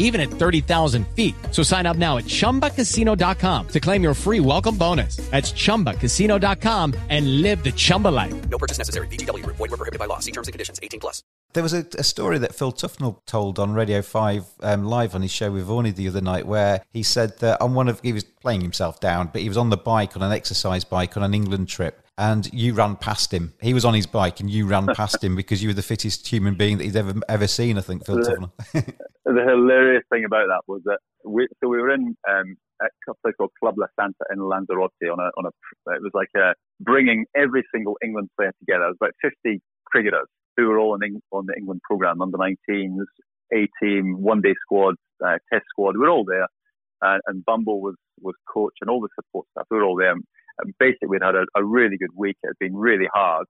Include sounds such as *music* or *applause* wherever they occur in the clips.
even at 30,000 feet. So sign up now at chumbacasino.com to claim your free welcome bonus. That's chumbacasino.com and live the Chumba life. No purchase necessary. VGW, void, were prohibited by law. See terms and conditions 18 plus. There was a, a story that Phil Tufnell told on Radio 5 um, live on his show with Vaughany the other night where he said that on one of, he was playing himself down, but he was on the bike, on an exercise bike on an England trip and you ran past him. He was on his bike, and you ran past him because you were the fittest human being that he'd ever ever seen. I think Phil the, *laughs* the hilarious thing about that was that we so we were in um, a place called Club La Santa in Lanzarote on a on a it was like a bringing every single England player together. It was about fifty cricketers who were all in, on the England program, under 19s, A team, one day squad, uh, test squad. We were all there, uh, and Bumble was was coach and all the support staff. We were all there basically we'd had a, a, really good week. It had been really hard,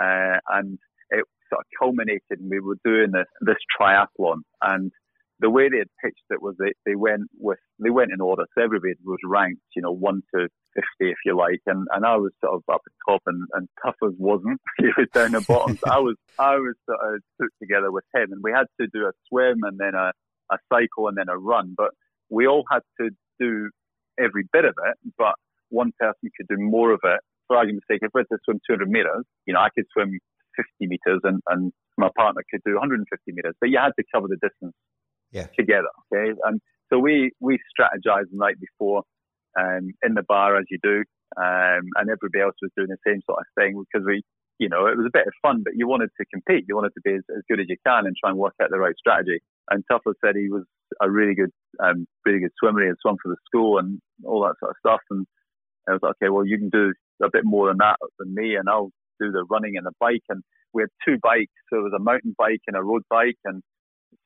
uh, and it sort of culminated. And we were doing this this triathlon, and the way they had pitched it was they, they went with they went in order. So everybody was ranked, you know, one to fifty, if you like, and and I was sort of up at top, and and Tuffers wasn't. *laughs* he was down at the bottom. so I was I was sort of put together with him, and we had to do a swim and then a a cycle and then a run, but we all had to do every bit of it, but one person could do more of it. For argument's sake, if we had to swim 200 meters, you know, I could swim 50 meters and, and my partner could do 150 meters, but you had to cover the distance yeah. together. Okay. And so we, we strategized the night before, um, in the bar as you do. Um, and everybody else was doing the same sort of thing because we, you know, it was a bit of fun, but you wanted to compete. You wanted to be as, as good as you can and try and work out the right strategy. And Tuffer said he was a really good, um, really good swimmer. He had swum for the school and all that sort of stuff. And I was like, okay, well, you can do a bit more than that than me, and I'll do the running and the bike. And we had two bikes, so it was a mountain bike and a road bike. And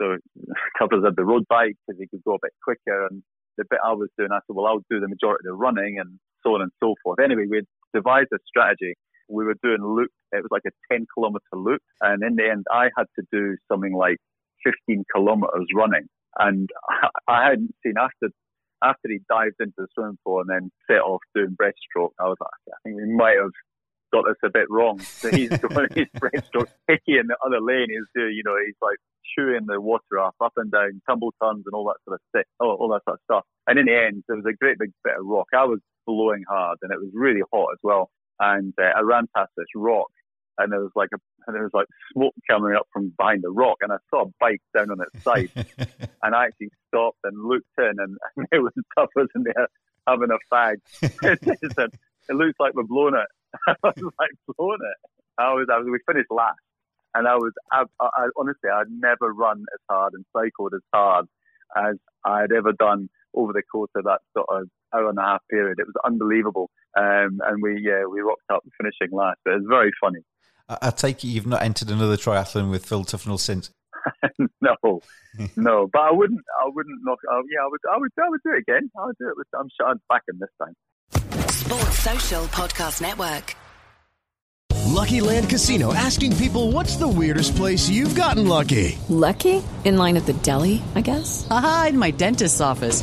so *laughs* Tuffers had the road bike because he could go a bit quicker. And the bit I was doing, I said, well, I'll do the majority of the running and so on and so forth. Anyway, we devised a strategy. We were doing loop. It was like a 10 kilometer loop. And in the end, I had to do something like 15 kilometers running. And *laughs* I hadn't seen after after he dived into the swimming pool and then set off doing breaststroke, I was like, I think we might have got this a bit wrong. So he's *laughs* doing his breaststroke. Hickey in the other lane is doing, you know, he's like chewing the water off, up and down, tumble turns and all that sort of stuff, all, all that sort of stuff. And in the end, there was a great big bit of rock. I was blowing hard and it was really hot as well. And uh, I ran past this rock and there was like a and there was like smoke coming up from behind the rock, and I saw a bike down on its side, *laughs* and I actually stopped and looked in, and, *laughs* and it was *laughs* Tuffers in there having a fag. it looks like we're blowing it." I was like, "Blowing it." I was, I was. We finished last, and I was. I, I, honestly, I'd never run as hard and cycled as hard as I'd ever done over the course of that sort of hour and a half period. It was unbelievable. Um, and we yeah, we rocked up finishing last. But it was very funny. I, I take it you've not entered another triathlon with Phil Tufnell since. *laughs* no, no, but I wouldn't. I wouldn't knock. Uh, yeah, I would. I would. I would do it again. I would do it. With, I'm sure I'm back in this time. Sports Social Podcast Network. Lucky Land Casino asking people, "What's the weirdest place you've gotten lucky?" Lucky in line at the deli, I guess. Aha, in my dentist's office.